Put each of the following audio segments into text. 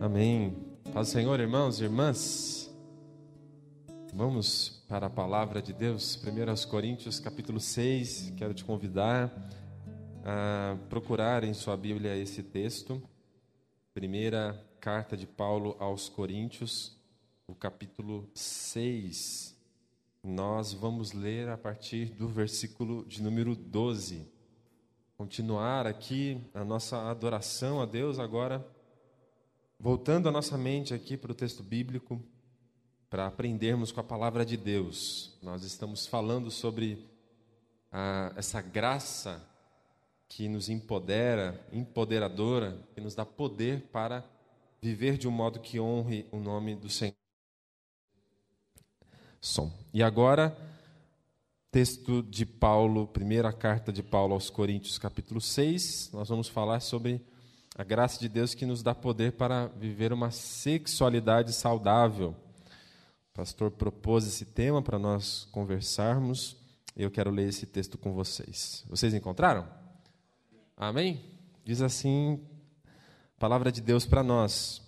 Amém. Paz Senhor, irmãos e irmãs. Vamos para a palavra de Deus, 1 Coríntios capítulo 6. Quero te convidar a procurar em sua Bíblia esse texto. Primeira carta de Paulo aos Coríntios, o capítulo 6. Nós vamos ler a partir do versículo de número 12. Continuar aqui a nossa adoração a Deus agora Voltando a nossa mente aqui para o texto bíblico, para aprendermos com a palavra de Deus, nós estamos falando sobre a, essa graça que nos empodera, empoderadora, que nos dá poder para viver de um modo que honre o nome do Senhor. Som. E agora, texto de Paulo, primeira carta de Paulo aos Coríntios, capítulo 6, nós vamos falar sobre a graça de Deus que nos dá poder para viver uma sexualidade saudável. O pastor propôs esse tema para nós conversarmos. Eu quero ler esse texto com vocês. Vocês encontraram? Amém? Diz assim a palavra de Deus para nós: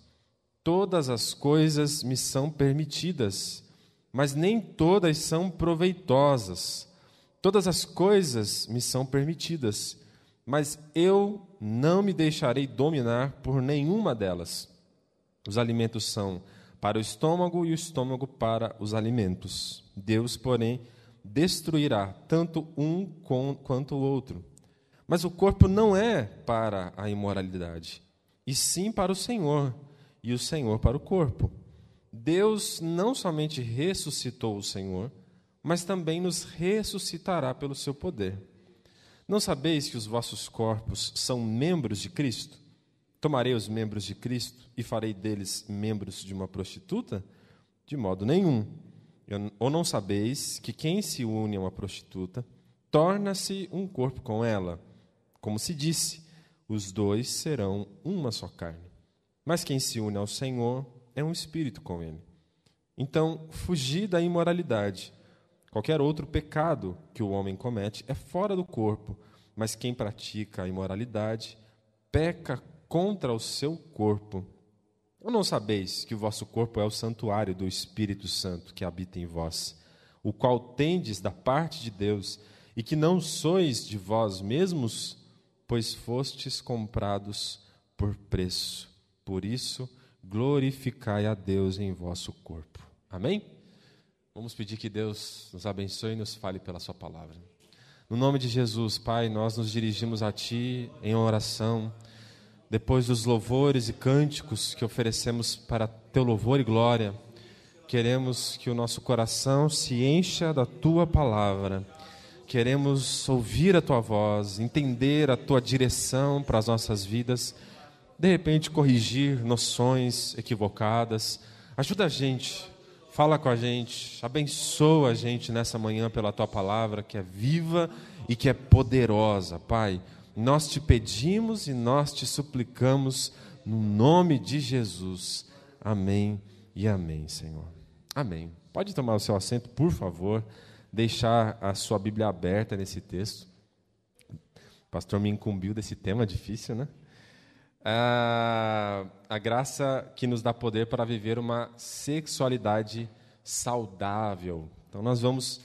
Todas as coisas me são permitidas, mas nem todas são proveitosas. Todas as coisas me são permitidas, mas eu não me deixarei dominar por nenhuma delas. Os alimentos são para o estômago e o estômago para os alimentos. Deus, porém, destruirá tanto um quanto o outro. Mas o corpo não é para a imoralidade, e sim para o Senhor, e o Senhor para o corpo. Deus não somente ressuscitou o Senhor, mas também nos ressuscitará pelo seu poder. Não sabeis que os vossos corpos são membros de Cristo? Tomarei os membros de Cristo e farei deles membros de uma prostituta? De modo nenhum. Ou não sabeis que quem se une a uma prostituta torna-se um corpo com ela? Como se disse, os dois serão uma só carne. Mas quem se une ao Senhor é um espírito com ele. Então, fugi da imoralidade. Qualquer outro pecado que o homem comete é fora do corpo, mas quem pratica a imoralidade peca contra o seu corpo. Ou não sabeis que o vosso corpo é o santuário do Espírito Santo que habita em vós, o qual tendes da parte de Deus, e que não sois de vós mesmos, pois fostes comprados por preço. Por isso, glorificai a Deus em vosso corpo. Amém? Vamos pedir que Deus nos abençoe e nos fale pela Sua palavra. No nome de Jesus, Pai, nós nos dirigimos a Ti em oração. Depois dos louvores e cânticos que oferecemos para Teu louvor e glória, queremos que o nosso coração se encha da Tua palavra. Queremos ouvir a Tua voz, entender a Tua direção para as nossas vidas, de repente corrigir noções equivocadas. Ajuda a gente Fala com a gente, abençoa a gente nessa manhã pela tua palavra que é viva e que é poderosa, Pai. Nós te pedimos e nós te suplicamos no nome de Jesus. Amém e amém, Senhor. Amém. Pode tomar o seu assento, por favor, deixar a sua Bíblia aberta nesse texto. O pastor me incumbiu desse tema difícil, né? A, a graça que nos dá poder para viver uma sexualidade saudável. Então, nós vamos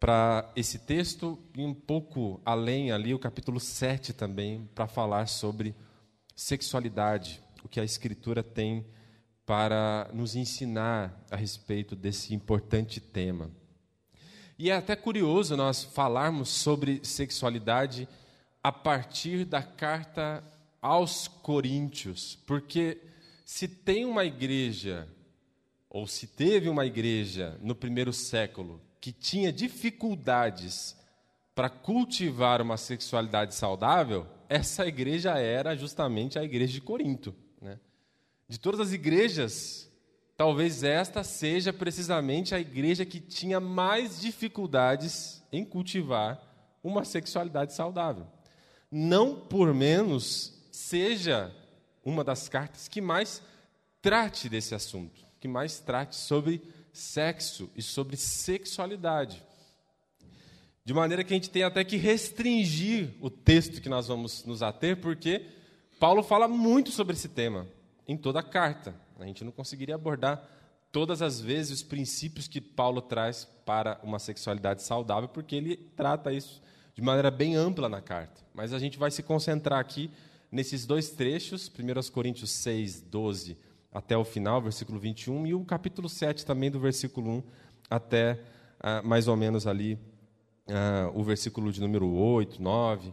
para esse texto e um pouco além ali, o capítulo 7 também, para falar sobre sexualidade, o que a Escritura tem para nos ensinar a respeito desse importante tema. E é até curioso nós falarmos sobre sexualidade a partir da carta aos coríntios, porque se tem uma igreja, ou se teve uma igreja no primeiro século que tinha dificuldades para cultivar uma sexualidade saudável, essa igreja era justamente a igreja de Corinto. Né? De todas as igrejas, talvez esta seja precisamente a igreja que tinha mais dificuldades em cultivar uma sexualidade saudável. Não por menos seja uma das cartas que mais trate desse assunto, que mais trate sobre sexo e sobre sexualidade. De maneira que a gente tem até que restringir o texto que nós vamos nos ater, porque Paulo fala muito sobre esse tema, em toda a carta. A gente não conseguiria abordar todas as vezes os princípios que Paulo traz para uma sexualidade saudável, porque ele trata isso de maneira bem ampla na carta. Mas a gente vai se concentrar aqui nesses dois trechos, 1 Coríntios 6, 12 até o final, versículo 21, e o capítulo 7 também, do versículo 1 até ah, mais ou menos ali ah, o versículo de número 8, 9,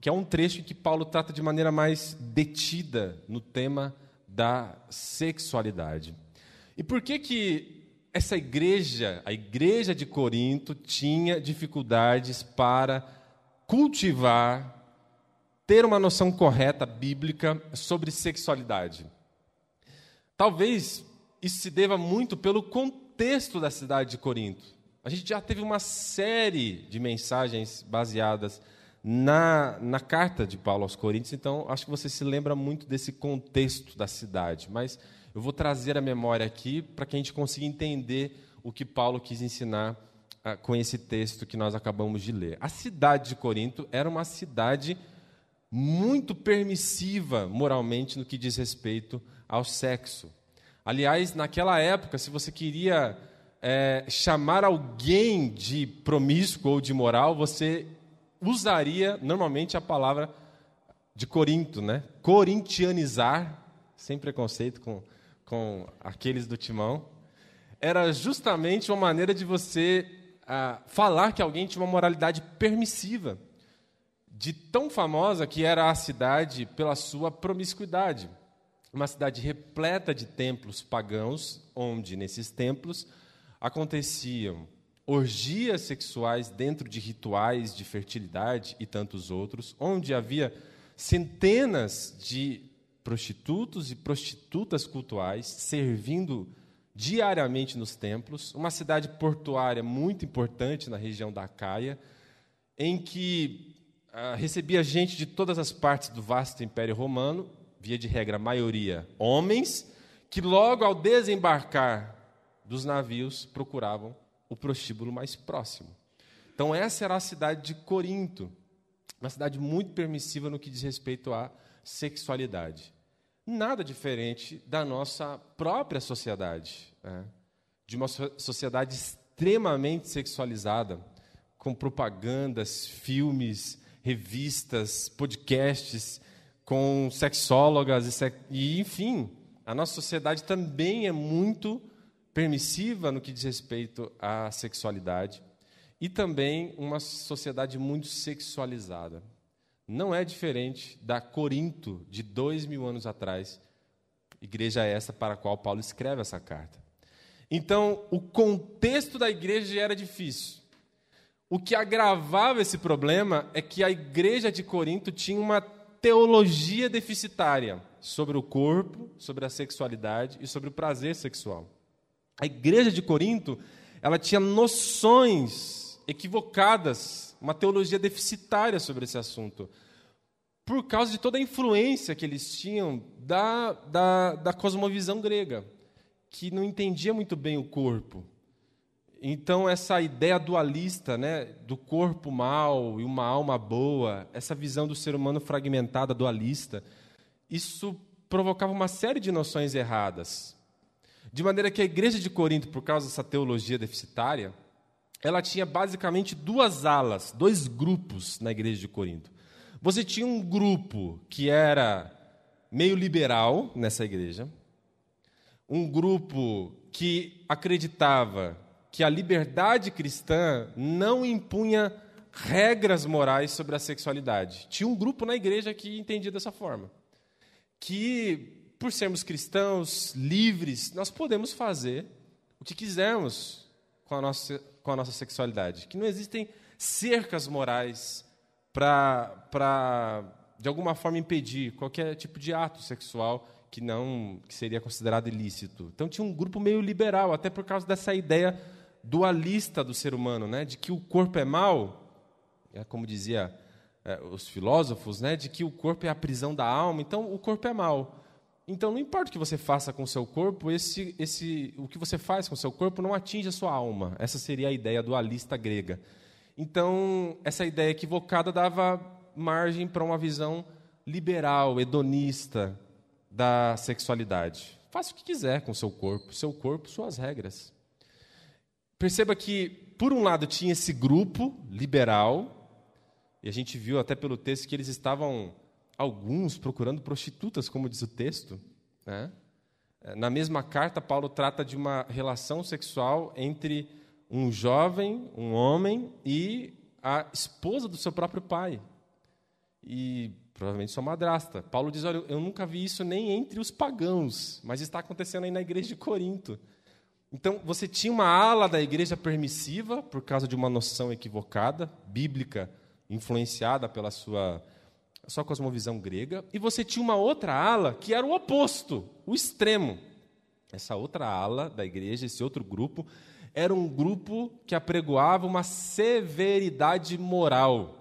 que é um trecho em que Paulo trata de maneira mais detida no tema da sexualidade. E por que que essa igreja, a igreja de Corinto, tinha dificuldades para cultivar, ter uma noção correta bíblica sobre sexualidade? Talvez isso se deva muito pelo contexto da cidade de Corinto. A gente já teve uma série de mensagens baseadas na, na carta de Paulo aos Coríntios, então acho que você se lembra muito desse contexto da cidade. Mas eu vou trazer a memória aqui para que a gente consiga entender o que Paulo quis ensinar ah, com esse texto que nós acabamos de ler. A cidade de Corinto era uma cidade muito permissiva moralmente no que diz respeito ao sexo. Aliás, naquela época, se você queria é, chamar alguém de promíscuo ou de moral, você usaria normalmente a palavra de Corinto, né? Corintianizar, sem preconceito com com aqueles do timão, era justamente uma maneira de você ah, falar que alguém tinha uma moralidade permissiva, de tão famosa que era a cidade pela sua promiscuidade. Uma cidade repleta de templos pagãos, onde nesses templos aconteciam orgias sexuais dentro de rituais de fertilidade e tantos outros, onde havia centenas de prostitutos e prostitutas cultuais servindo diariamente nos templos, uma cidade portuária muito importante na região da Caia, em que ah, recebia gente de todas as partes do vasto Império Romano, via de regra a maioria homens, que logo ao desembarcar dos navios procuravam o prostíbulo mais próximo. Então essa era a cidade de Corinto, uma cidade muito permissiva no que diz respeito a sexualidade. Nada diferente da nossa própria sociedade, né? de uma sociedade extremamente sexualizada, com propagandas, filmes, revistas, podcasts, com sexólogas e, sex... e, enfim, a nossa sociedade também é muito permissiva no que diz respeito à sexualidade e também uma sociedade muito sexualizada não é diferente da Corinto de dois mil anos atrás, igreja essa para a qual Paulo escreve essa carta. Então, o contexto da igreja era difícil. O que agravava esse problema é que a igreja de Corinto tinha uma teologia deficitária sobre o corpo, sobre a sexualidade e sobre o prazer sexual. A igreja de Corinto, ela tinha noções equivocadas uma teologia deficitária sobre esse assunto, por causa de toda a influência que eles tinham da, da, da cosmovisão grega, que não entendia muito bem o corpo. Então, essa ideia dualista né, do corpo mal e uma alma boa, essa visão do ser humano fragmentada, dualista, isso provocava uma série de noções erradas. De maneira que a igreja de Corinto, por causa dessa teologia deficitária, ela tinha basicamente duas alas, dois grupos na igreja de Corinto. Você tinha um grupo que era meio liberal nessa igreja, um grupo que acreditava que a liberdade cristã não impunha regras morais sobre a sexualidade. Tinha um grupo na igreja que entendia dessa forma. Que, por sermos cristãos livres, nós podemos fazer o que quisermos com a nossa com a nossa sexualidade, que não existem cercas morais para, de alguma forma, impedir qualquer tipo de ato sexual que não que seria considerado ilícito. Então tinha um grupo meio liberal, até por causa dessa ideia dualista do ser humano, né, de que o corpo é mal, é como dizia é, os filósofos, né, de que o corpo é a prisão da alma. Então o corpo é mal. Então, não importa o que você faça com o seu corpo, esse, esse, o que você faz com o seu corpo não atinge a sua alma. Essa seria a ideia dualista grega. Então, essa ideia equivocada dava margem para uma visão liberal, hedonista da sexualidade. Faça o que quiser com o seu corpo, seu corpo, suas regras. Perceba que, por um lado, tinha esse grupo liberal, e a gente viu até pelo texto que eles estavam, alguns, procurando prostitutas, como diz o texto. Né? Na mesma carta, Paulo trata de uma relação sexual entre um jovem, um homem, e a esposa do seu próprio pai. E provavelmente sua madrasta. Paulo diz: Olha, eu nunca vi isso nem entre os pagãos, mas está acontecendo aí na igreja de Corinto. Então, você tinha uma ala da igreja permissiva, por causa de uma noção equivocada, bíblica, influenciada pela sua, sua cosmovisão grega, e você tinha uma outra ala que era o oposto, o extremo. Essa outra ala da igreja, esse outro grupo, era um grupo que apregoava uma severidade moral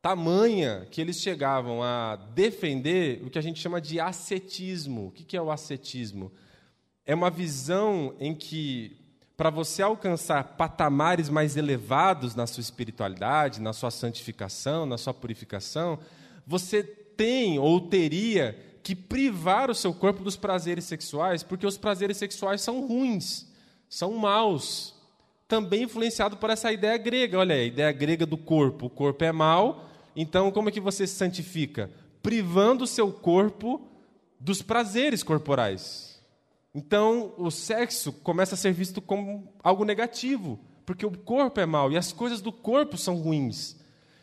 tamanha que eles chegavam a defender o que a gente chama de ascetismo. O que é o ascetismo? É uma visão em que, para você alcançar patamares mais elevados na sua espiritualidade, na sua santificação, na sua purificação, você tem ou teria que privar o seu corpo dos prazeres sexuais, porque os prazeres sexuais são ruins, são maus. Também influenciado por essa ideia grega. Olha aí, a ideia grega do corpo. O corpo é mau, então, como é que você se santifica? Privando o seu corpo dos prazeres corporais. Então, o sexo começa a ser visto como algo negativo, porque o corpo é mau e as coisas do corpo são ruins.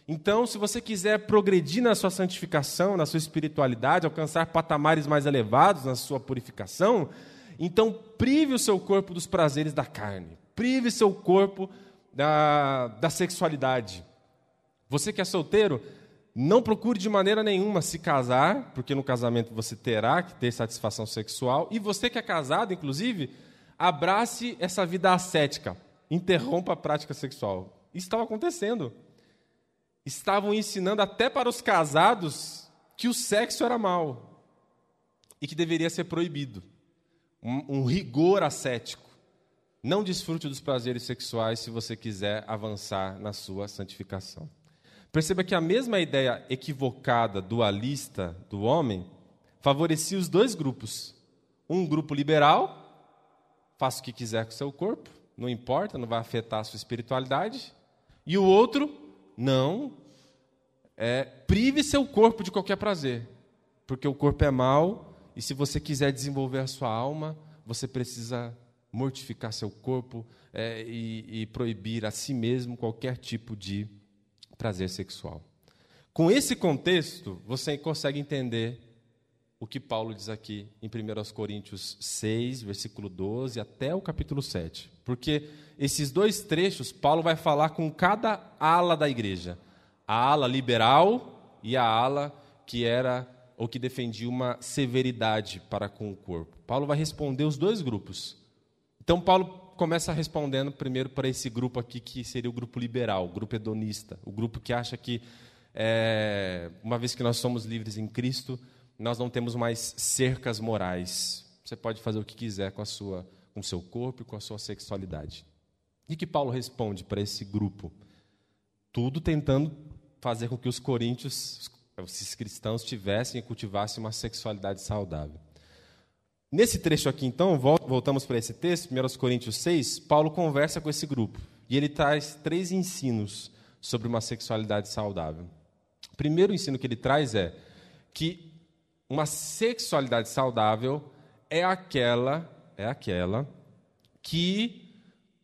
Então, se você quiser progredir na sua santificação, na sua espiritualidade, alcançar patamares mais elevados na sua purificação, então prive o seu corpo dos prazeres da carne, prive seu corpo da, da sexualidade. Você que é solteiro, não procure de maneira nenhuma se casar, porque no casamento você terá que ter satisfação sexual. E você que é casado, inclusive, abrace essa vida ascética, interrompa a prática sexual. Isso estava acontecendo. Estavam ensinando até para os casados que o sexo era mal e que deveria ser proibido. Um, um rigor ascético. Não desfrute dos prazeres sexuais se você quiser avançar na sua santificação. Perceba que a mesma ideia equivocada, dualista do homem, favorecia os dois grupos. Um grupo liberal, faça o que quiser com o seu corpo, não importa, não vai afetar a sua espiritualidade. E o outro, não, é, prive seu corpo de qualquer prazer, porque o corpo é mau e se você quiser desenvolver a sua alma, você precisa mortificar seu corpo é, e, e proibir a si mesmo qualquer tipo de prazer sexual. Com esse contexto, você consegue entender o que Paulo diz aqui em 1 Coríntios 6, versículo 12, até o capítulo 7. Porque esses dois trechos, Paulo vai falar com cada ala da igreja: a ala liberal e a ala que era ou que defendia uma severidade para com o corpo. Paulo vai responder os dois grupos. Então, Paulo começa respondendo primeiro para esse grupo aqui, que seria o grupo liberal, o grupo hedonista, o grupo que acha que, é, uma vez que nós somos livres em Cristo, nós não temos mais cercas morais. Você pode fazer o que quiser com a sua, com o seu corpo e com a sua sexualidade. E que Paulo responde para esse grupo? Tudo tentando fazer com que os coríntios, esses cristãos, tivessem e cultivassem uma sexualidade saudável. Nesse trecho aqui, então, voltamos para esse texto, 1 Coríntios 6, Paulo conversa com esse grupo e ele traz três ensinos sobre uma sexualidade saudável. O primeiro ensino que ele traz é que uma sexualidade saudável é aquela, é aquela que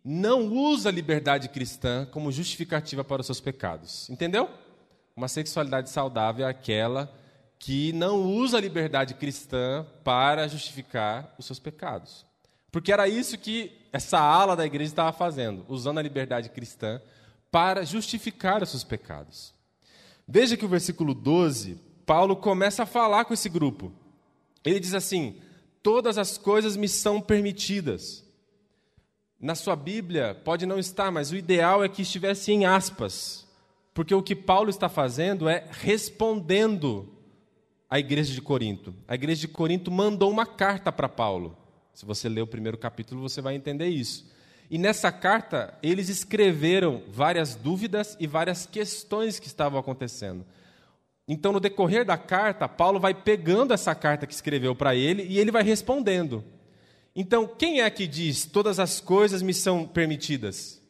não usa a liberdade cristã como justificativa para os seus pecados. Entendeu? Uma sexualidade saudável é aquela que não usa a liberdade cristã para justificar os seus pecados. Porque era isso que essa ala da igreja estava fazendo, usando a liberdade cristã para justificar os seus pecados. Veja que o versículo 12, Paulo começa a falar com esse grupo. Ele diz assim: Todas as coisas me são permitidas. Na sua Bíblia pode não estar, mas o ideal é que estivesse em aspas, porque o que Paulo está fazendo é respondendo a igreja de Corinto. A igreja de Corinto mandou uma carta para Paulo. Se você ler o primeiro capítulo, você vai entender isso. E nessa carta, eles escreveram várias dúvidas e várias questões que estavam acontecendo. Então, no decorrer da carta, Paulo vai pegando essa carta que escreveu para ele e ele vai respondendo. Então, quem é que diz todas as coisas me são permitidas?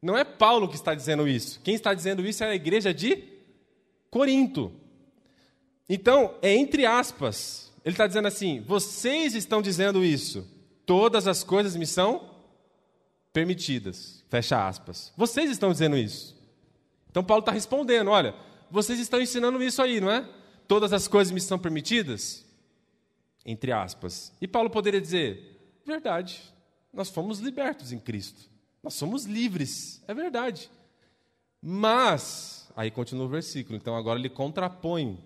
Não é Paulo que está dizendo isso. Quem está dizendo isso é a igreja de Corinto. Então, é entre aspas. Ele está dizendo assim: vocês estão dizendo isso. Todas as coisas me são permitidas. Fecha aspas. Vocês estão dizendo isso. Então, Paulo está respondendo: olha, vocês estão ensinando isso aí, não é? Todas as coisas me são permitidas? Entre aspas. E Paulo poderia dizer: verdade, nós fomos libertos em Cristo. Nós somos livres, é verdade. Mas, aí continua o versículo, então agora ele contrapõe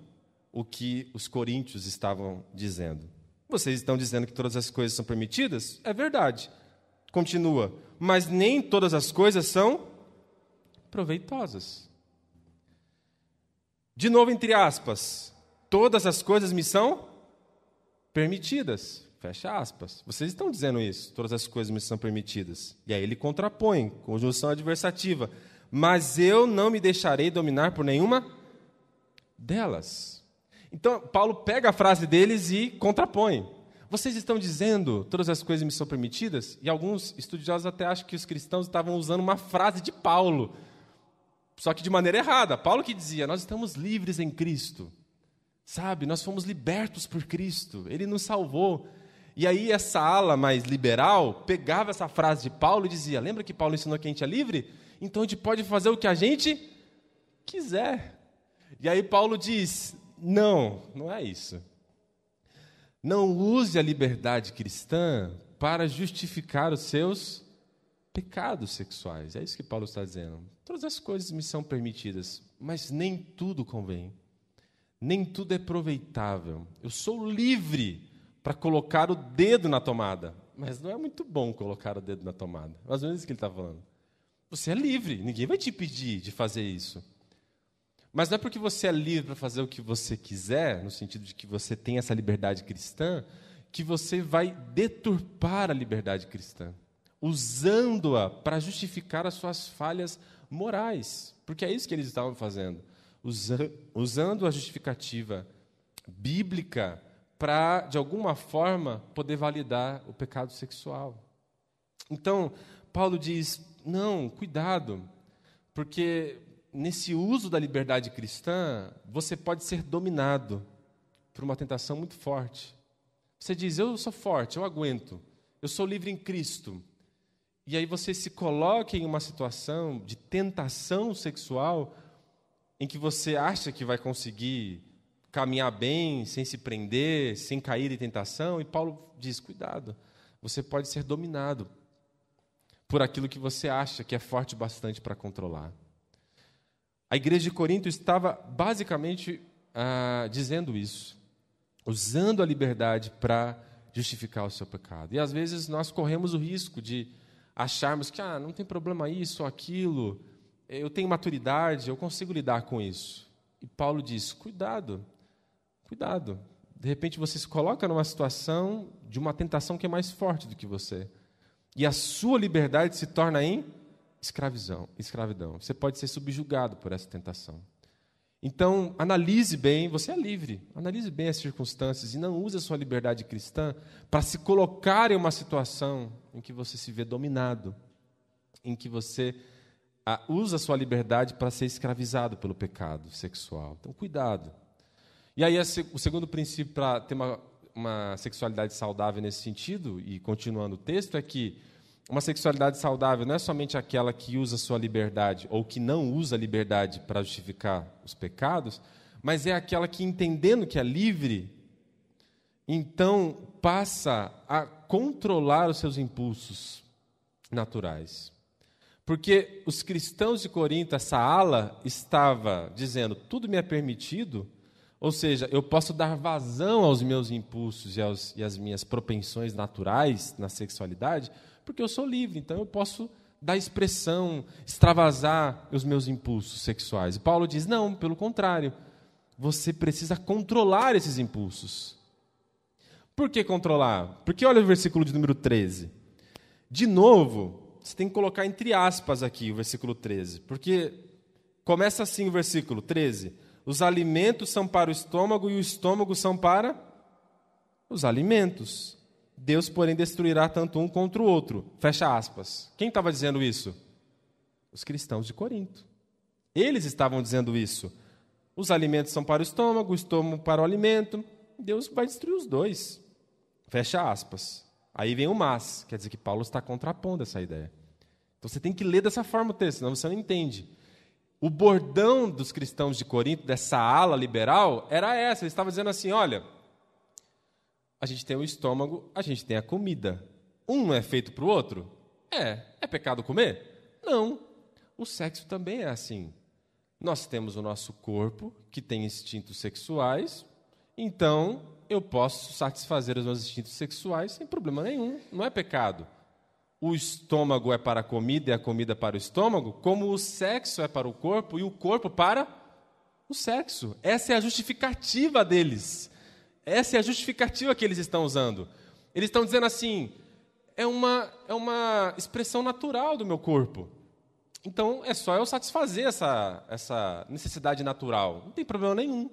o que os coríntios estavam dizendo. Vocês estão dizendo que todas as coisas são permitidas? É verdade. Continua, mas nem todas as coisas são proveitosas. De novo, entre aspas, todas as coisas me são permitidas. Fecha aspas. Vocês estão dizendo isso, todas as coisas me são permitidas. E aí ele contrapõe, conjunção adversativa. Mas eu não me deixarei dominar por nenhuma delas. Então, Paulo pega a frase deles e contrapõe. Vocês estão dizendo todas as coisas me são permitidas? E alguns estudiosos até acham que os cristãos estavam usando uma frase de Paulo, só que de maneira errada. Paulo que dizia: Nós estamos livres em Cristo. Sabe, nós fomos libertos por Cristo, Ele nos salvou. E aí essa ala mais liberal pegava essa frase de Paulo e dizia: lembra que Paulo ensinou que a gente é livre? Então a gente pode fazer o que a gente quiser. E aí Paulo diz: não, não é isso. Não use a liberdade cristã para justificar os seus pecados sexuais. É isso que Paulo está dizendo. Todas as coisas me são permitidas, mas nem tudo convém. Nem tudo é aproveitável. Eu sou livre para colocar o dedo na tomada. Mas não é muito bom colocar o dedo na tomada. Mais ou menos isso que ele está falando. Você é livre, ninguém vai te pedir de fazer isso. Mas não é porque você é livre para fazer o que você quiser, no sentido de que você tem essa liberdade cristã, que você vai deturpar a liberdade cristã, usando-a para justificar as suas falhas morais. Porque é isso que eles estavam fazendo. usando a justificativa bíblica para, de alguma forma, poder validar o pecado sexual. Então, Paulo diz: não, cuidado, porque nesse uso da liberdade cristã, você pode ser dominado por uma tentação muito forte. Você diz: Eu sou forte, eu aguento, eu sou livre em Cristo. E aí você se coloca em uma situação de tentação sexual em que você acha que vai conseguir caminhar bem, sem se prender, sem cair em tentação, e Paulo diz: cuidado, você pode ser dominado por aquilo que você acha que é forte bastante para controlar. A igreja de Corinto estava basicamente ah, dizendo isso, usando a liberdade para justificar o seu pecado. E às vezes nós corremos o risco de acharmos que ah, não tem problema isso ou aquilo, eu tenho maturidade, eu consigo lidar com isso. E Paulo diz: cuidado, Cuidado. De repente você se coloca numa situação de uma tentação que é mais forte do que você. E a sua liberdade se torna em escravidão. escravidão. Você pode ser subjugado por essa tentação. Então, analise bem, você é livre. Analise bem as circunstâncias e não use a sua liberdade cristã para se colocar em uma situação em que você se vê dominado, em que você ah, usa a sua liberdade para ser escravizado pelo pecado sexual. Então, cuidado. E aí, o segundo princípio para ter uma, uma sexualidade saudável nesse sentido, e continuando o texto, é que uma sexualidade saudável não é somente aquela que usa sua liberdade ou que não usa a liberdade para justificar os pecados, mas é aquela que, entendendo que é livre, então passa a controlar os seus impulsos naturais. Porque os cristãos de Corinto, essa ala, estava dizendo: tudo me é permitido, ou seja, eu posso dar vazão aos meus impulsos e, aos, e às minhas propensões naturais na sexualidade, porque eu sou livre, então eu posso dar expressão, extravasar os meus impulsos sexuais. E Paulo diz: não, pelo contrário, você precisa controlar esses impulsos. Por que controlar? Porque olha o versículo de número 13. De novo, você tem que colocar entre aspas aqui o versículo 13, porque começa assim o versículo 13 Os alimentos são para o estômago e o estômago são para os alimentos. Deus, porém, destruirá tanto um contra o outro. Fecha aspas. Quem estava dizendo isso? Os cristãos de Corinto. Eles estavam dizendo isso. Os alimentos são para o estômago, o estômago para o alimento. Deus vai destruir os dois. Fecha aspas. Aí vem o mas, quer dizer que Paulo está contrapondo essa ideia. Então você tem que ler dessa forma o texto, senão você não entende. O bordão dos cristãos de Corinto, dessa ala liberal, era essa. Ele estava dizendo assim: olha, a gente tem o estômago, a gente tem a comida. Um é feito para o outro? É. É pecado comer? Não. O sexo também é assim. Nós temos o nosso corpo, que tem instintos sexuais, então eu posso satisfazer os meus instintos sexuais sem problema nenhum, não é pecado. O estômago é para a comida e a comida para o estômago, como o sexo é para o corpo e o corpo para o sexo. Essa é a justificativa deles. Essa é a justificativa que eles estão usando. Eles estão dizendo assim: é uma, é uma expressão natural do meu corpo. Então é só eu satisfazer essa, essa necessidade natural. Não tem problema nenhum.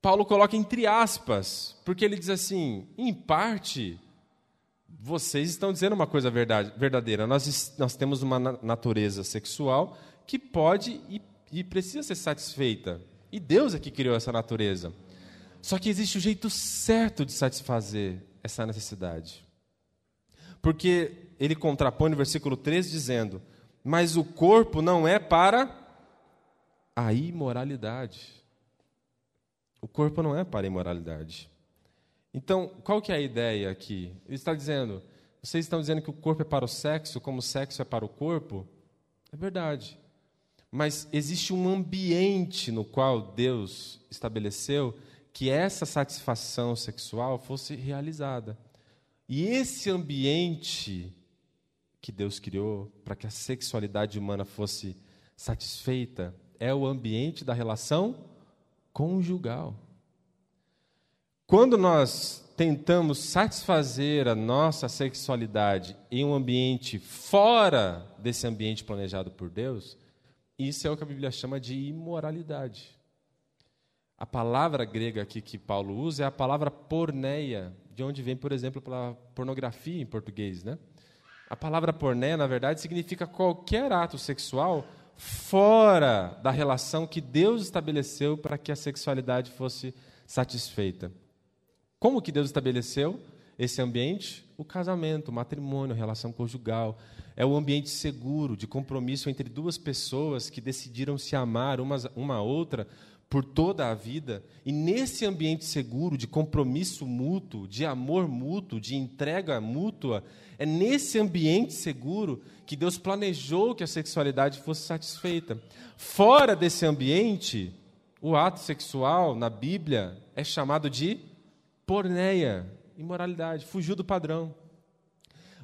Paulo coloca entre aspas, porque ele diz assim: em parte, vocês estão dizendo uma coisa verdade, verdadeira. Nós, nós temos uma natureza sexual que pode e, e precisa ser satisfeita. E Deus é que criou essa natureza. Só que existe o jeito certo de satisfazer essa necessidade. Porque ele contrapõe no versículo 13 dizendo: Mas o corpo não é para a imoralidade. O corpo não é para a imoralidade. Então, qual que é a ideia aqui? Ele está dizendo: vocês estão dizendo que o corpo é para o sexo, como o sexo é para o corpo? É verdade. Mas existe um ambiente no qual Deus estabeleceu que essa satisfação sexual fosse realizada. E esse ambiente que Deus criou para que a sexualidade humana fosse satisfeita é o ambiente da relação conjugal. Quando nós tentamos satisfazer a nossa sexualidade em um ambiente fora desse ambiente planejado por Deus, isso é o que a Bíblia chama de imoralidade. A palavra grega aqui que Paulo usa é a palavra porneia, de onde vem, por exemplo, a pornografia em português. Né? A palavra porneia, na verdade, significa qualquer ato sexual fora da relação que Deus estabeleceu para que a sexualidade fosse satisfeita. Como que Deus estabeleceu esse ambiente? O casamento, o matrimônio, a relação conjugal. É o ambiente seguro, de compromisso entre duas pessoas que decidiram se amar uma, uma a outra por toda a vida, e nesse ambiente seguro de compromisso mútuo, de amor mútuo, de entrega mútua, é nesse ambiente seguro que Deus planejou que a sexualidade fosse satisfeita. Fora desse ambiente, o ato sexual na Bíblia é chamado de porneia, imoralidade, fugiu do padrão.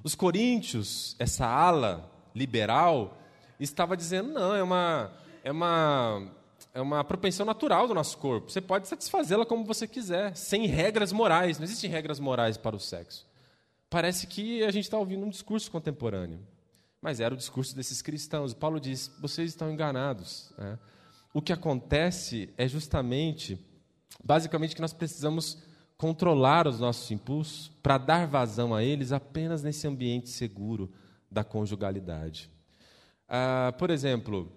Os coríntios, essa ala liberal, estava dizendo: não, é uma, é uma é uma propensão natural do nosso corpo. Você pode satisfazê-la como você quiser, sem regras morais. Não existem regras morais para o sexo. Parece que a gente está ouvindo um discurso contemporâneo. Mas era o discurso desses cristãos. Paulo diz: vocês estão enganados. Né? O que acontece é justamente, basicamente, que nós precisamos controlar os nossos impulsos para dar vazão a eles apenas nesse ambiente seguro da conjugalidade. Ah, por exemplo,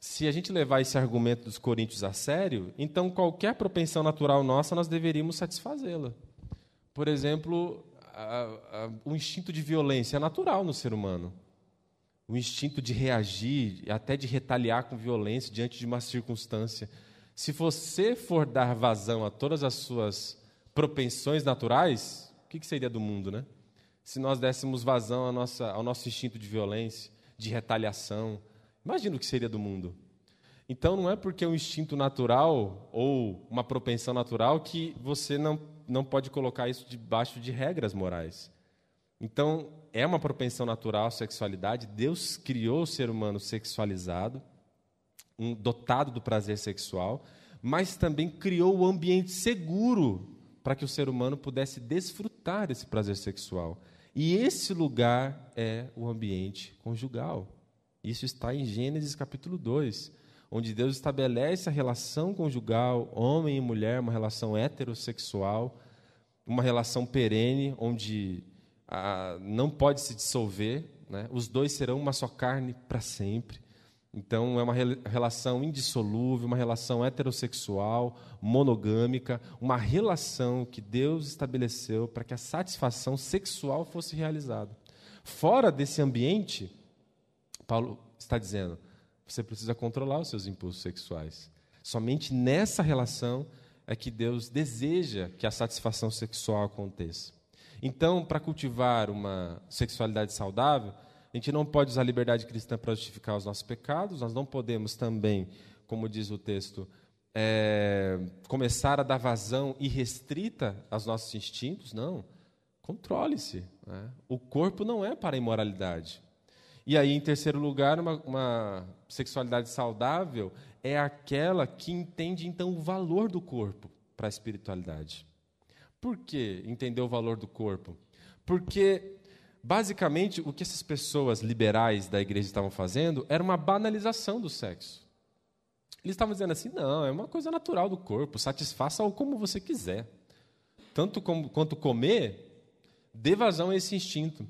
se a gente levar esse argumento dos coríntios a sério, então qualquer propensão natural nossa nós deveríamos satisfazê-la. Por exemplo, a, a, o instinto de violência é natural no ser humano. O instinto de reagir, até de retaliar com violência diante de uma circunstância. Se você for dar vazão a todas as suas propensões naturais, o que, que seria do mundo, né? Se nós dessemos vazão nossa, ao nosso instinto de violência, de retaliação, Imagina o que seria do mundo. Então, não é porque é um instinto natural ou uma propensão natural que você não, não pode colocar isso debaixo de regras morais. Então, é uma propensão natural a sexualidade. Deus criou o ser humano sexualizado, um, dotado do prazer sexual, mas também criou o ambiente seguro para que o ser humano pudesse desfrutar desse prazer sexual. E esse lugar é o ambiente conjugal. Isso está em Gênesis capítulo 2, onde Deus estabelece a relação conjugal, homem e mulher, uma relação heterossexual, uma relação perene, onde ah, não pode se dissolver, né? os dois serão uma só carne para sempre. Então, é uma relação indissolúvel, uma relação heterossexual, monogâmica, uma relação que Deus estabeleceu para que a satisfação sexual fosse realizada. Fora desse ambiente, Paulo está dizendo, você precisa controlar os seus impulsos sexuais. Somente nessa relação é que Deus deseja que a satisfação sexual aconteça. Então, para cultivar uma sexualidade saudável, a gente não pode usar a liberdade cristã para justificar os nossos pecados, nós não podemos também, como diz o texto, é, começar a dar vazão irrestrita aos nossos instintos, não. Controle-se. Né? O corpo não é para a imoralidade. E aí, em terceiro lugar, uma, uma sexualidade saudável é aquela que entende, então, o valor do corpo para a espiritualidade. Por que entender o valor do corpo? Porque Basicamente, o que essas pessoas liberais da igreja estavam fazendo era uma banalização do sexo. Eles estavam dizendo assim: não, é uma coisa natural do corpo, satisfaça-o como você quiser. Tanto como, quanto comer, dê vazão a esse instinto.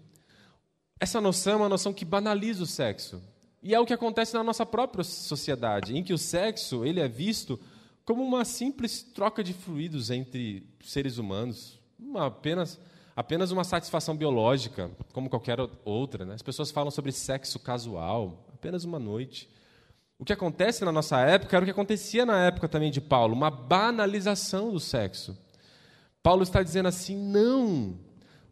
Essa noção é uma noção que banaliza o sexo. E é o que acontece na nossa própria sociedade, em que o sexo ele é visto como uma simples troca de fluidos entre seres humanos, uma apenas apenas uma satisfação biológica, como qualquer outra. Né? As pessoas falam sobre sexo casual, apenas uma noite. O que acontece na nossa época era o que acontecia na época também de Paulo, uma banalização do sexo. Paulo está dizendo assim: não,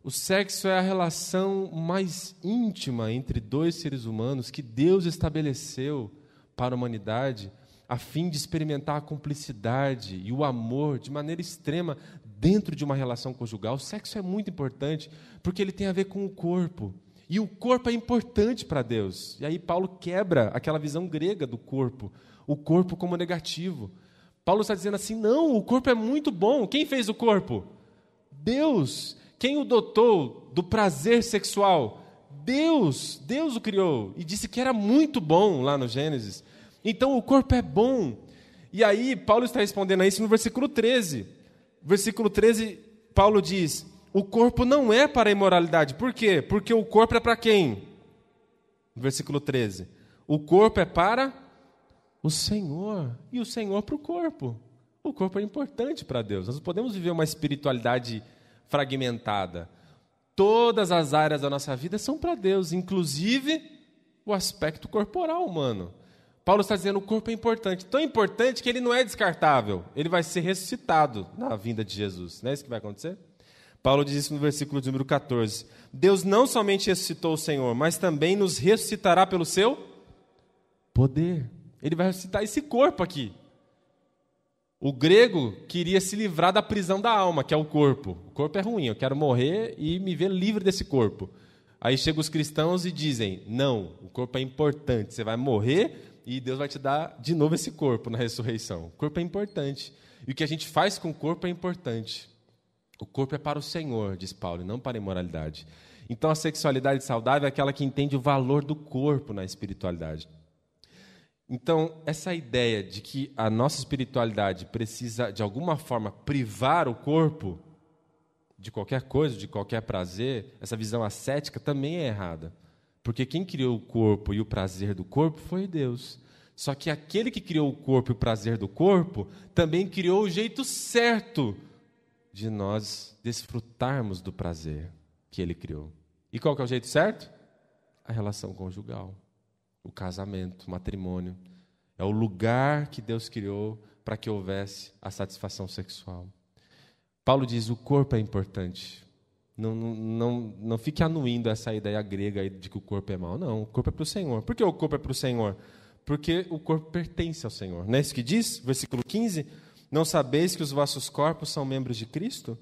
o sexo é a relação mais íntima entre dois seres humanos que Deus estabeleceu para a humanidade, a fim de experimentar a cumplicidade e o amor de maneira extrema dentro de uma relação conjugal. O sexo é muito importante porque ele tem a ver com o corpo. E o corpo é importante para Deus. E aí Paulo quebra aquela visão grega do corpo, o corpo como negativo. Paulo está dizendo assim: não, o corpo é muito bom. Quem fez o corpo? Deus. Quem o dotou do prazer sexual? Deus. Deus o criou e disse que era muito bom lá no Gênesis. Então o corpo é bom. E aí Paulo está respondendo a isso no versículo 13 versículo 13, Paulo diz: O corpo não é para a imoralidade. Por quê? Porque o corpo é para quem? Versículo 13: O corpo é para o Senhor, e o Senhor para o corpo. O corpo é importante para Deus. Nós podemos viver uma espiritualidade fragmentada. Todas as áreas da nossa vida são para Deus, inclusive o aspecto corporal humano. Paulo está dizendo que o corpo é importante, tão importante que ele não é descartável, ele vai ser ressuscitado na vinda de Jesus. Não é isso que vai acontecer? Paulo diz isso no versículo número 14. Deus não somente ressuscitou o Senhor, mas também nos ressuscitará pelo seu poder. Ele vai ressuscitar esse corpo aqui. O grego queria se livrar da prisão da alma, que é o corpo. O corpo é ruim, eu quero morrer e me ver livre desse corpo. Aí chegam os cristãos e dizem: não, o corpo é importante, você vai morrer e Deus vai te dar de novo esse corpo na ressurreição. O corpo é importante. E o que a gente faz com o corpo é importante. O corpo é para o Senhor, diz Paulo, e não para a imoralidade. Então a sexualidade saudável é aquela que entende o valor do corpo na espiritualidade. Então, essa ideia de que a nossa espiritualidade precisa, de alguma forma, privar o corpo de qualquer coisa, de qualquer prazer, essa visão ascética também é errada. Porque quem criou o corpo e o prazer do corpo foi Deus. Só que aquele que criou o corpo e o prazer do corpo também criou o jeito certo de nós desfrutarmos do prazer que ele criou. E qual que é o jeito certo? A relação conjugal, o casamento, o matrimônio. É o lugar que Deus criou para que houvesse a satisfação sexual. Paulo diz: o corpo é importante, não, não, não fique anuindo essa ideia grega de que o corpo é mau. Não, o corpo é para o Senhor. Por que o corpo é para o Senhor? Porque o corpo pertence ao Senhor. Não é isso que diz? Versículo 15: Não sabeis que os vossos corpos são membros de Cristo?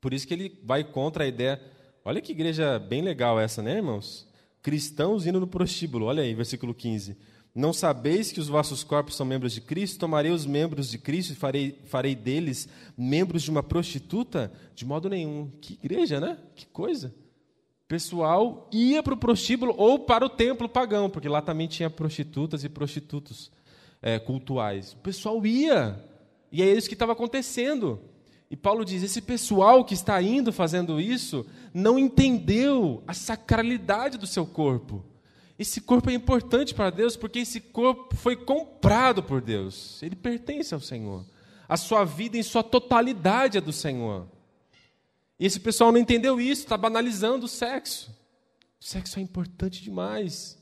Por isso que ele vai contra a ideia. Olha que igreja bem legal essa, né, irmãos? Cristãos indo no prostíbulo. Olha aí, versículo 15 não sabeis que os vossos corpos são membros de Cristo? Tomarei os membros de Cristo e farei, farei deles membros de uma prostituta? De modo nenhum. Que igreja, né? Que coisa. Pessoal ia para o prostíbulo ou para o templo pagão, porque lá também tinha prostitutas e prostitutos. é, cultuais. O pessoal ia, e é isso que estava acontecendo. E Paulo diz: esse pessoal que está indo fazendo isso não entendeu a sacralidade do seu corpo. Esse corpo é importante para Deus porque esse corpo foi comprado por Deus. Ele pertence ao Senhor. A sua vida em sua totalidade é do Senhor. E esse pessoal não entendeu isso, está banalizando o sexo. O sexo é importante demais.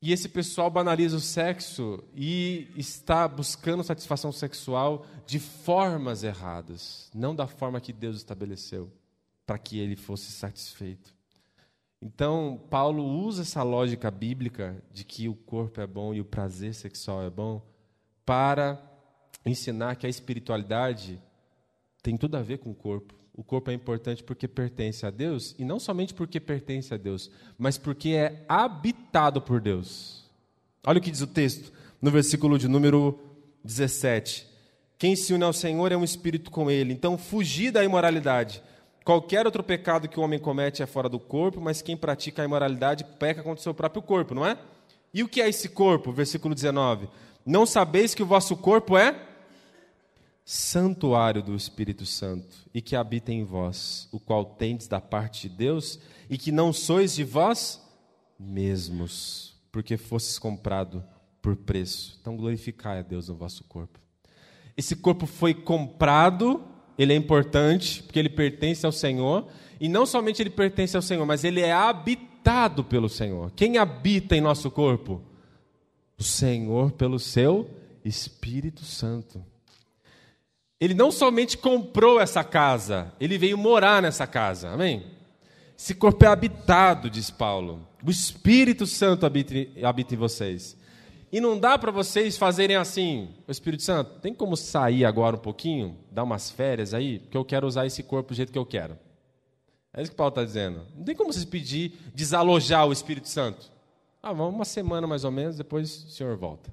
E esse pessoal banaliza o sexo e está buscando satisfação sexual de formas erradas, não da forma que Deus estabeleceu para que ele fosse satisfeito. Então, Paulo usa essa lógica bíblica de que o corpo é bom e o prazer sexual é bom para ensinar que a espiritualidade tem tudo a ver com o corpo. O corpo é importante porque pertence a Deus, e não somente porque pertence a Deus, mas porque é habitado por Deus. Olha o que diz o texto no versículo de número 17. Quem se une ao Senhor é um espírito com ele. Então, fugir da imoralidade. Qualquer outro pecado que o homem comete é fora do corpo, mas quem pratica a imoralidade peca contra o seu próprio corpo, não é? E o que é esse corpo? Versículo 19. Não sabeis que o vosso corpo é santuário do Espírito Santo e que habita em vós, o qual tendes da parte de Deus e que não sois de vós mesmos, porque fostes comprado por preço. Então glorificai a Deus no vosso corpo. Esse corpo foi comprado, ele é importante porque ele pertence ao Senhor, e não somente ele pertence ao Senhor, mas ele é habitado pelo Senhor. Quem habita em nosso corpo? O Senhor pelo seu Espírito Santo. Ele não somente comprou essa casa, ele veio morar nessa casa. Amém? Esse corpo é habitado, diz Paulo. O Espírito Santo habita, habita em vocês. E não dá para vocês fazerem assim, o Espírito Santo, tem como sair agora um pouquinho, dar umas férias aí, porque eu quero usar esse corpo do jeito que eu quero. É isso que Paulo está dizendo. Não tem como vocês pedir desalojar o Espírito Santo. Ah, vamos uma semana mais ou menos, depois o senhor volta.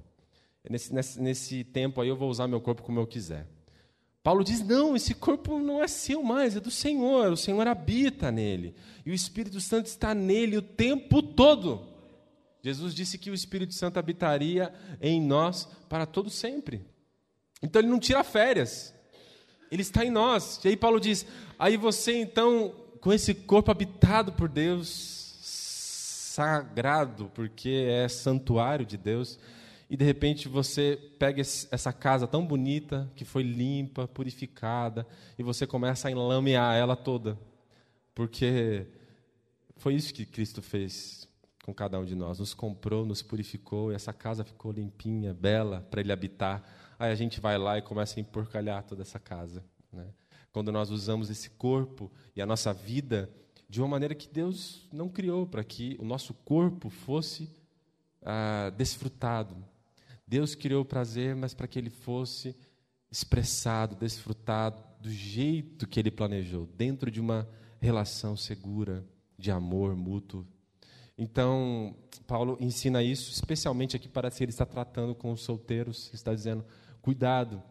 Nesse, nesse, nesse tempo aí eu vou usar meu corpo como eu quiser. Paulo diz: não, esse corpo não é seu mais, é do Senhor, o Senhor habita nele, e o Espírito Santo está nele o tempo todo. Jesus disse que o Espírito Santo habitaria em nós para todo sempre. Então ele não tira férias, ele está em nós. E aí Paulo diz: aí você então, com esse corpo habitado por Deus, sagrado, porque é santuário de Deus, e de repente você pega essa casa tão bonita, que foi limpa, purificada, e você começa a enlamear ela toda. Porque foi isso que Cristo fez com cada um de nós. Nos comprou, nos purificou, e essa casa ficou limpinha, bela, para Ele habitar. Aí a gente vai lá e começa a emporcalhar toda essa casa. Né? Quando nós usamos esse corpo e a nossa vida de uma maneira que Deus não criou, para que o nosso corpo fosse ah, desfrutado, Deus criou o prazer, mas para que ele fosse expressado, desfrutado do jeito que ele planejou, dentro de uma relação segura, de amor mútuo. Então, Paulo ensina isso, especialmente aqui para se ele está tratando com os solteiros, está dizendo: cuidado,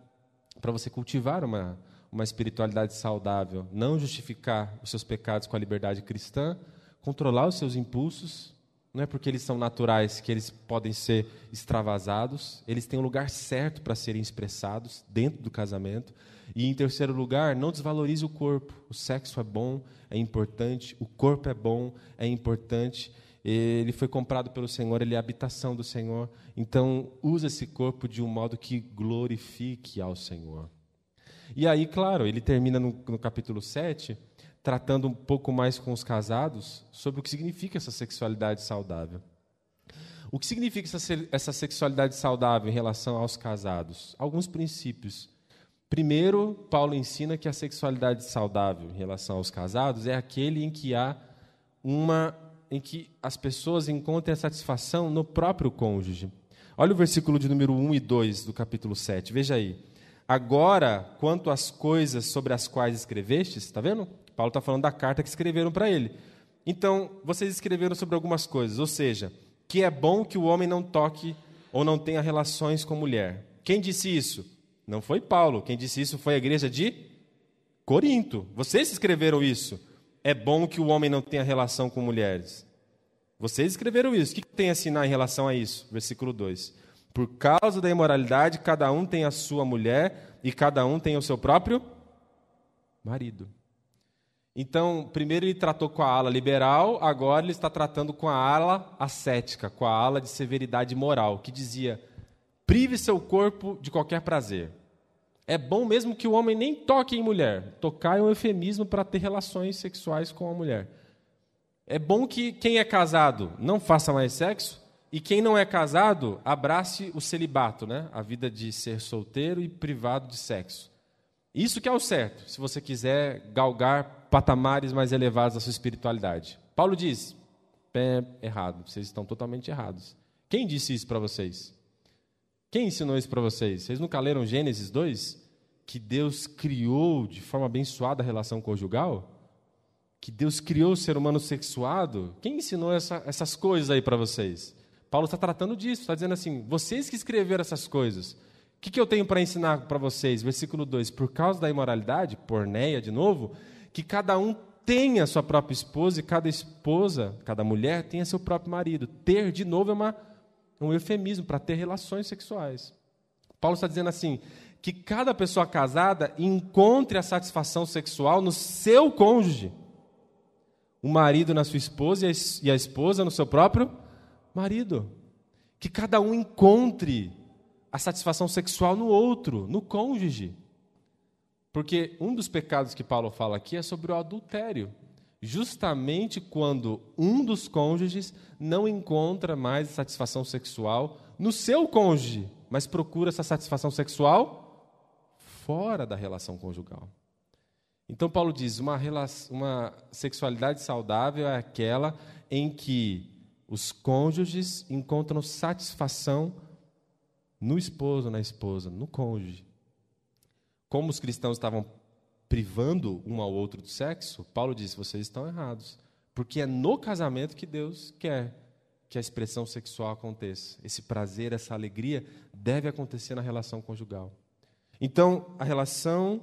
para você cultivar uma, uma espiritualidade saudável, não justificar os seus pecados com a liberdade cristã, controlar os seus impulsos, não é porque eles são naturais que eles podem ser extravasados, eles têm um lugar certo para serem expressados dentro do casamento. E em terceiro lugar, não desvalorize o corpo. O sexo é bom, é importante, o corpo é bom, é importante. Ele foi comprado pelo Senhor, ele é a habitação do Senhor. Então, use esse corpo de um modo que glorifique ao Senhor. E aí, claro, ele termina no, no capítulo 7 tratando um pouco mais com os casados sobre o que significa essa sexualidade saudável. O que significa essa, sexualidade saudável em relação aos casados? Alguns princípios. Primeiro, Paulo ensina que a sexualidade saudável em relação aos casados é aquele em que há uma em que as pessoas encontrem a satisfação no próprio cônjuge. Olha o versículo de número 1 e 2 do capítulo 7. Veja aí. Agora, quanto às coisas sobre as quais escrevestes, está vendo? Paulo está falando da carta que escreveram para ele. Então, vocês escreveram sobre algumas coisas, ou seja, que é bom que o homem não toque ou não tenha relações com mulher. Quem disse isso? Não foi Paulo. Quem disse isso foi a igreja de Corinto. Vocês escreveram isso. É bom que o homem não tenha relação com mulheres. Vocês escreveram isso. O que tem a assinar em relação a isso? Versículo 2. Por causa da imoralidade, cada um tem a sua mulher e cada um tem o seu próprio marido. Então, primeiro ele tratou com a ala liberal, agora ele está tratando com a ala ascética, com a ala de severidade moral, que dizia: prive seu corpo de qualquer prazer. É bom mesmo que o homem nem toque em mulher. Tocar é um eufemismo para ter relações sexuais com a mulher. É bom que quem é casado não faça mais sexo e quem não é casado abrace o celibato, né? a vida de ser solteiro e privado de sexo. Isso que é o certo, se você quiser galgar patamares mais elevados da sua espiritualidade. Paulo diz: é errado, vocês estão totalmente errados. Quem disse isso para vocês? Quem ensinou isso para vocês? Vocês nunca leram Gênesis 2? Que Deus criou de forma abençoada a relação conjugal? Que Deus criou o ser humano sexuado? Quem ensinou essa, essas coisas aí para vocês? Paulo está tratando disso, está dizendo assim: vocês que escreveram essas coisas, que, que eu tenho para ensinar para vocês? Versículo 2: Por causa da imoralidade, porneia de novo, que cada um tenha sua própria esposa e cada esposa, cada mulher tenha seu próprio marido. Ter, de novo, é uma, um eufemismo para ter relações sexuais. Paulo está dizendo assim: que cada pessoa casada encontre a satisfação sexual no seu cônjuge. O marido na sua esposa e a esposa no seu próprio marido. Que cada um encontre a satisfação sexual no outro, no cônjuge. Porque um dos pecados que Paulo fala aqui é sobre o adultério. Justamente quando um dos cônjuges não encontra mais satisfação sexual no seu cônjuge, mas procura essa satisfação sexual fora da relação conjugal. Então, Paulo diz: uma, uma sexualidade saudável é aquela em que os cônjuges encontram satisfação no esposo, na esposa, no cônjuge. Como os cristãos estavam privando um ao outro do sexo, Paulo disse: vocês estão errados. Porque é no casamento que Deus quer que a expressão sexual aconteça. Esse prazer, essa alegria deve acontecer na relação conjugal. Então, a relação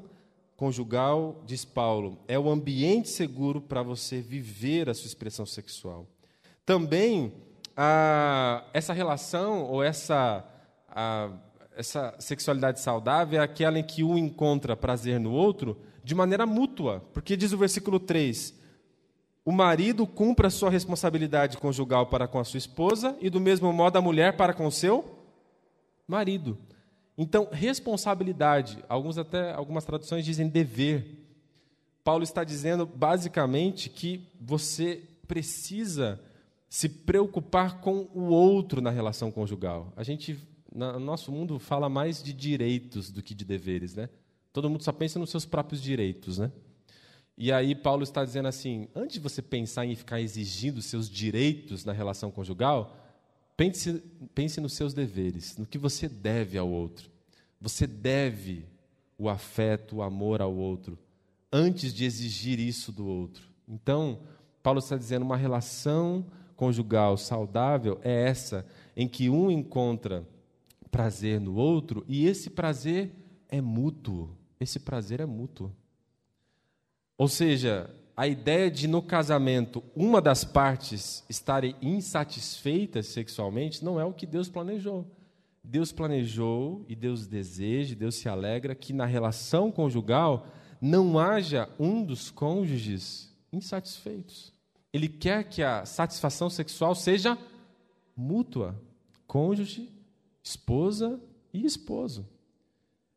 conjugal, diz Paulo, é o ambiente seguro para você viver a sua expressão sexual. Também, a, essa relação ou essa a, essa sexualidade saudável é aquela em que um encontra prazer no outro de maneira mútua, porque diz o versículo 3: o marido cumpra a sua responsabilidade conjugal para com a sua esposa e do mesmo modo a mulher para com o seu marido. Então, responsabilidade, alguns até algumas traduções dizem dever. Paulo está dizendo basicamente que você precisa se preocupar com o outro na relação conjugal. A gente no nosso mundo fala mais de direitos do que de deveres, né? Todo mundo só pensa nos seus próprios direitos, né? E aí Paulo está dizendo assim, antes de você pensar em ficar exigindo seus direitos na relação conjugal, pense, pense nos seus deveres, no que você deve ao outro. Você deve o afeto, o amor ao outro, antes de exigir isso do outro. Então, Paulo está dizendo uma relação conjugal saudável é essa em que um encontra prazer no outro e esse prazer é mútuo. Esse prazer é mútuo. Ou seja, a ideia de no casamento uma das partes estarem insatisfeitas sexualmente não é o que Deus planejou. Deus planejou e Deus deseja, Deus se alegra que na relação conjugal não haja um dos cônjuges insatisfeitos. Ele quer que a satisfação sexual seja mútua, cônjuge esposa e esposo.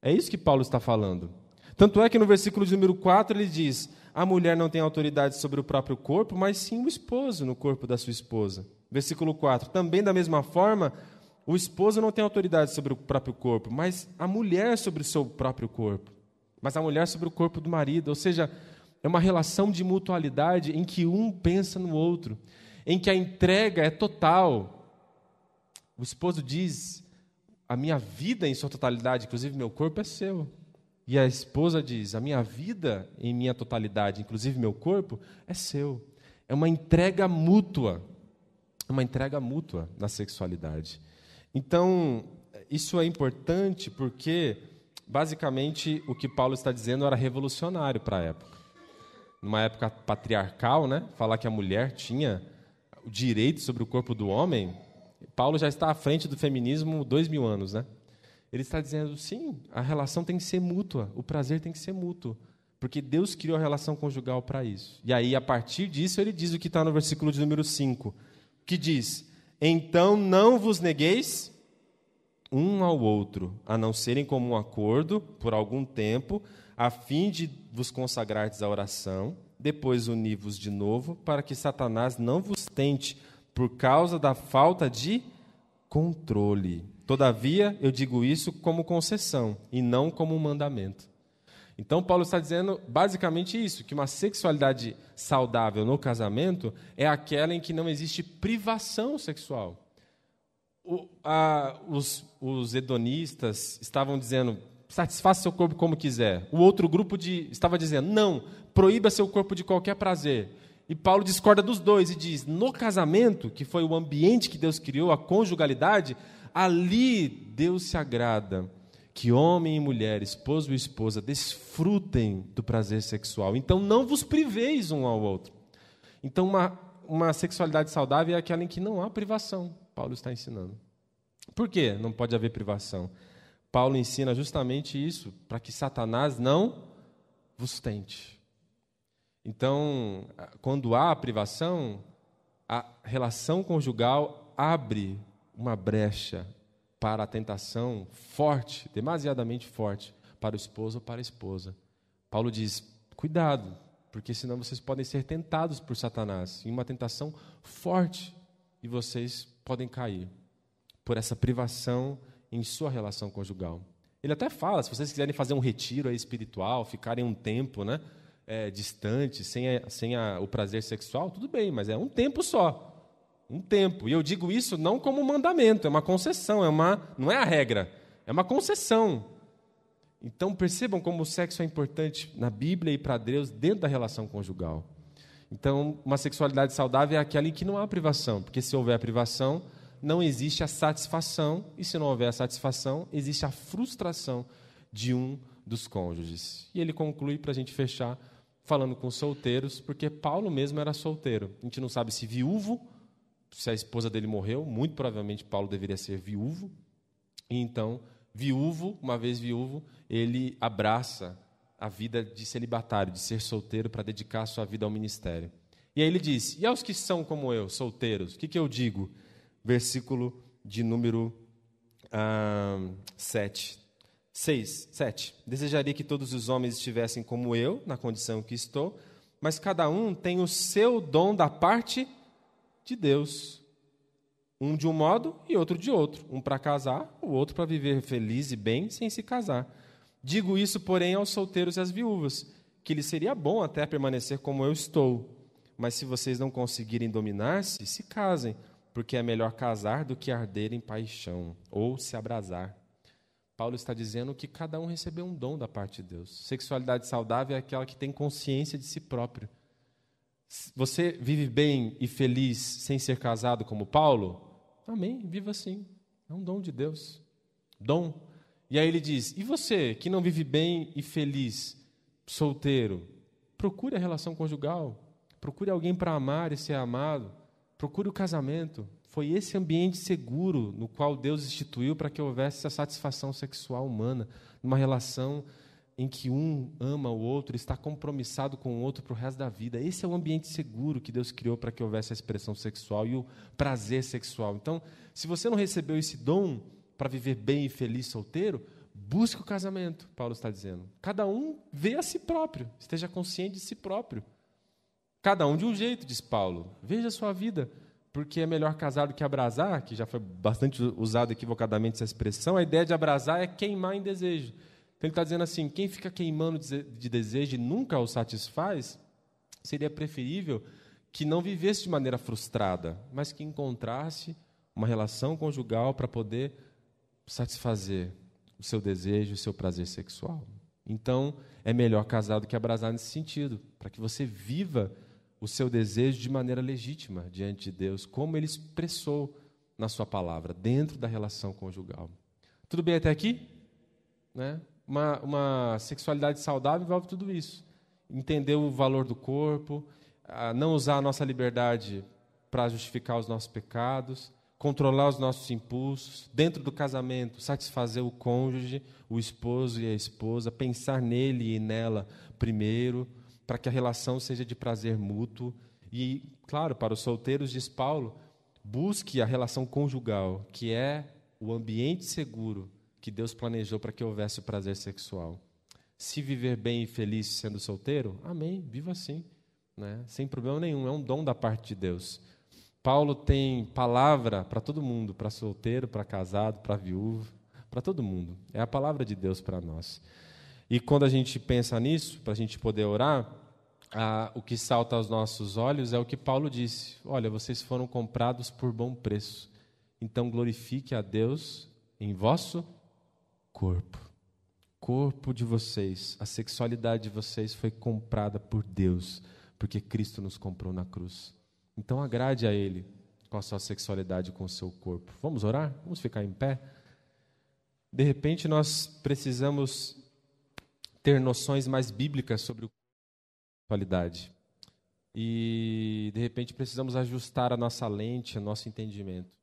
É isso que Paulo está falando. Tanto é que no versículo de número 4 ele diz: A mulher não tem autoridade sobre o próprio corpo, mas sim o esposo no corpo da sua esposa. Versículo 4: Também da mesma forma, o esposo não tem autoridade sobre o próprio corpo, mas a mulher sobre o seu próprio corpo. Mas a mulher sobre o corpo do marido. Ou seja, é uma relação de mutualidade em que um pensa no outro, em que a entrega é total. O esposo diz: a minha vida em sua totalidade, inclusive meu corpo, é seu. E a esposa diz: a minha vida em minha totalidade, inclusive meu corpo, é seu. É uma entrega mútua. É uma entrega mútua na sexualidade. Então, isso é importante porque, basicamente, o que Paulo está dizendo era revolucionário para a época. Numa época patriarcal, né? falar que a mulher tinha o direito sobre o corpo do homem Paulo já está à frente do feminismo dois mil anos, né? Ele está dizendo, sim, a relação tem que ser mútua, o prazer tem que ser mútuo, porque Deus criou a relação conjugal para isso. E aí, a partir disso, ele diz o que está no versículo de número 5, que diz: Então não vos negueis um ao outro, a não serem como um acordo por algum tempo, a fim de vos consagrardes à oração, depois uni-vos de novo, para que Satanás não vos tente por causa da falta de controle. Todavia, eu digo isso como concessão e não como um mandamento. Então, Paulo está dizendo basicamente isso: que uma sexualidade saudável no casamento é aquela em que não existe privação sexual. O, a, os, os hedonistas estavam dizendo, satisfaça seu corpo como quiser. O outro grupo de, estava dizendo, não, proíba seu corpo de qualquer prazer. E Paulo discorda dos dois e diz: no casamento, que foi o ambiente que Deus criou, a conjugalidade, ali Deus se agrada que homem e mulher, esposo e esposa, desfrutem do prazer sexual. Então não vos priveis um ao outro. Então, uma, uma sexualidade saudável é aquela em que não há privação. Paulo está ensinando. Por que não pode haver privação? Paulo ensina justamente isso, para que Satanás não vos tente. Então, quando há privação, a relação conjugal abre uma brecha para a tentação forte, demasiadamente forte, para o esposo ou para a esposa. Paulo diz: cuidado, porque senão vocês podem ser tentados por Satanás em uma tentação forte e vocês podem cair por essa privação em sua relação conjugal. Ele até fala, se vocês quiserem fazer um retiro espiritual, ficarem um tempo né, é, distante, sem, a, sem a, o prazer sexual, tudo bem, mas é um tempo só. Um tempo. E eu digo isso não como um mandamento, é uma concessão, é uma, não é a regra, é uma concessão. Então percebam como o sexo é importante na Bíblia e para Deus dentro da relação conjugal. Então, uma sexualidade saudável é aquela em que não há privação, porque se houver privação, não existe a satisfação, e se não houver a satisfação, existe a frustração de um dos cônjuges. E ele conclui, para a gente fechar, falando com solteiros, porque Paulo mesmo era solteiro. A gente não sabe se viúvo, se a esposa dele morreu, muito provavelmente Paulo deveria ser viúvo. E então, viúvo, uma vez viúvo, ele abraça a vida de celibatário, de ser solteiro, para dedicar sua vida ao ministério. E aí ele diz: E aos que são como eu, solteiros, o que, que eu digo? versículo de número ah, 7. 6, 7. Desejaria que todos os homens estivessem como eu, na condição que estou, mas cada um tem o seu dom da parte de Deus. Um de um modo e outro de outro. Um para casar, o outro para viver feliz e bem sem se casar. Digo isso, porém, aos solteiros e às viúvas, que lhes seria bom até permanecer como eu estou. Mas se vocês não conseguirem dominar-se, se casem porque é melhor casar do que arder em paixão ou se abrasar. Paulo está dizendo que cada um recebeu um dom da parte de Deus. Sexualidade saudável é aquela que tem consciência de si próprio. Você vive bem e feliz sem ser casado como Paulo? Amém, viva assim. É um dom de Deus. Dom. E aí ele diz: e você que não vive bem e feliz, solteiro? Procure a relação conjugal. Procure alguém para amar e ser amado. Procure o casamento. Foi esse ambiente seguro no qual Deus instituiu para que houvesse essa satisfação sexual humana, numa relação em que um ama o outro, está compromissado com o outro para o resto da vida. Esse é o ambiente seguro que Deus criou para que houvesse a expressão sexual e o prazer sexual. Então, se você não recebeu esse dom para viver bem e feliz solteiro, busque o casamento, Paulo está dizendo. Cada um vê a si próprio, esteja consciente de si próprio. Cada um de um jeito, diz Paulo. Veja a sua vida, porque é melhor casar do que abrasar, que já foi bastante usado equivocadamente essa expressão. A ideia de abrasar é queimar em desejo. Então ele está dizendo assim: quem fica queimando de desejo e nunca o satisfaz, seria preferível que não vivesse de maneira frustrada, mas que encontrasse uma relação conjugal para poder satisfazer o seu desejo, o seu prazer sexual. Então, é melhor casar do que abrasar nesse sentido, para que você viva o seu desejo de maneira legítima diante de Deus, como ele expressou na sua palavra, dentro da relação conjugal. Tudo bem até aqui? Né? Uma, uma sexualidade saudável envolve tudo isso. Entender o valor do corpo, não usar a nossa liberdade para justificar os nossos pecados, controlar os nossos impulsos, dentro do casamento, satisfazer o cônjuge, o esposo e a esposa, pensar nele e nela primeiro, para que a relação seja de prazer mútuo. E, claro, para os solteiros, diz Paulo, busque a relação conjugal, que é o ambiente seguro que Deus planejou para que houvesse o prazer sexual. Se viver bem e feliz sendo solteiro, amém, viva assim, né? sem problema nenhum, é um dom da parte de Deus. Paulo tem palavra para todo mundo, para solteiro, para casado, para viúvo, para todo mundo. É a palavra de Deus para nós. E quando a gente pensa nisso, para a gente poder orar, o que salta aos nossos olhos é o que Paulo disse: Olha, vocês foram comprados por bom preço. Então glorifique a Deus em vosso corpo. Corpo de vocês, a sexualidade de vocês foi comprada por Deus, porque Cristo nos comprou na cruz. Então agrade a Ele com a sua sexualidade, com o seu corpo. Vamos orar? Vamos ficar em pé? De repente nós precisamos ter noções mais bíblicas sobre a sexualidade. E de repente precisamos ajustar a nossa lente, o nosso entendimento.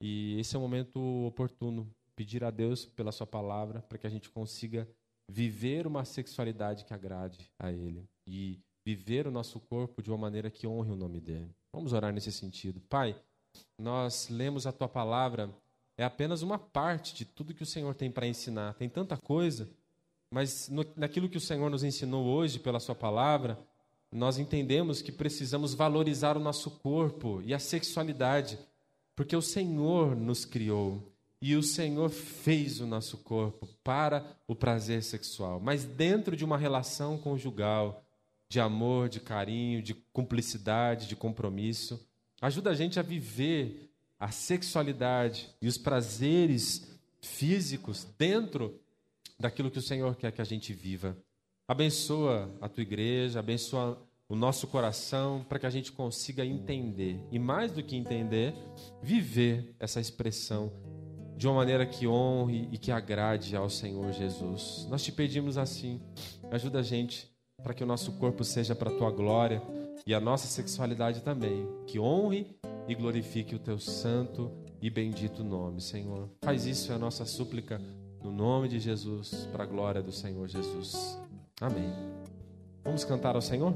E esse é o momento oportuno pedir a Deus pela Sua palavra para que a gente consiga viver uma sexualidade que agrade a Ele e viver o nosso corpo de uma maneira que honre o nome dele. Vamos orar nesse sentido. Pai, nós lemos a Tua palavra, é apenas uma parte de tudo que o Senhor tem para ensinar. Tem tanta coisa, mas no, naquilo que o Senhor nos ensinou hoje pela Sua palavra, nós entendemos que precisamos valorizar o nosso corpo e a sexualidade, porque o Senhor nos criou. E o Senhor fez o nosso corpo para o prazer sexual, mas dentro de uma relação conjugal, de amor, de carinho, de cumplicidade, de compromisso. Ajuda a gente a viver a sexualidade e os prazeres físicos dentro daquilo que o Senhor quer que a gente viva. Abençoa a tua igreja, abençoa o nosso coração para que a gente consiga entender e mais do que entender, viver essa expressão de uma maneira que honre e que agrade ao Senhor Jesus. Nós te pedimos assim, ajuda a gente para que o nosso corpo seja para a tua glória e a nossa sexualidade também, que honre e glorifique o teu santo e bendito nome, Senhor. Faz isso é a nossa súplica no nome de Jesus, para a glória do Senhor Jesus. Amém. Vamos cantar ao Senhor?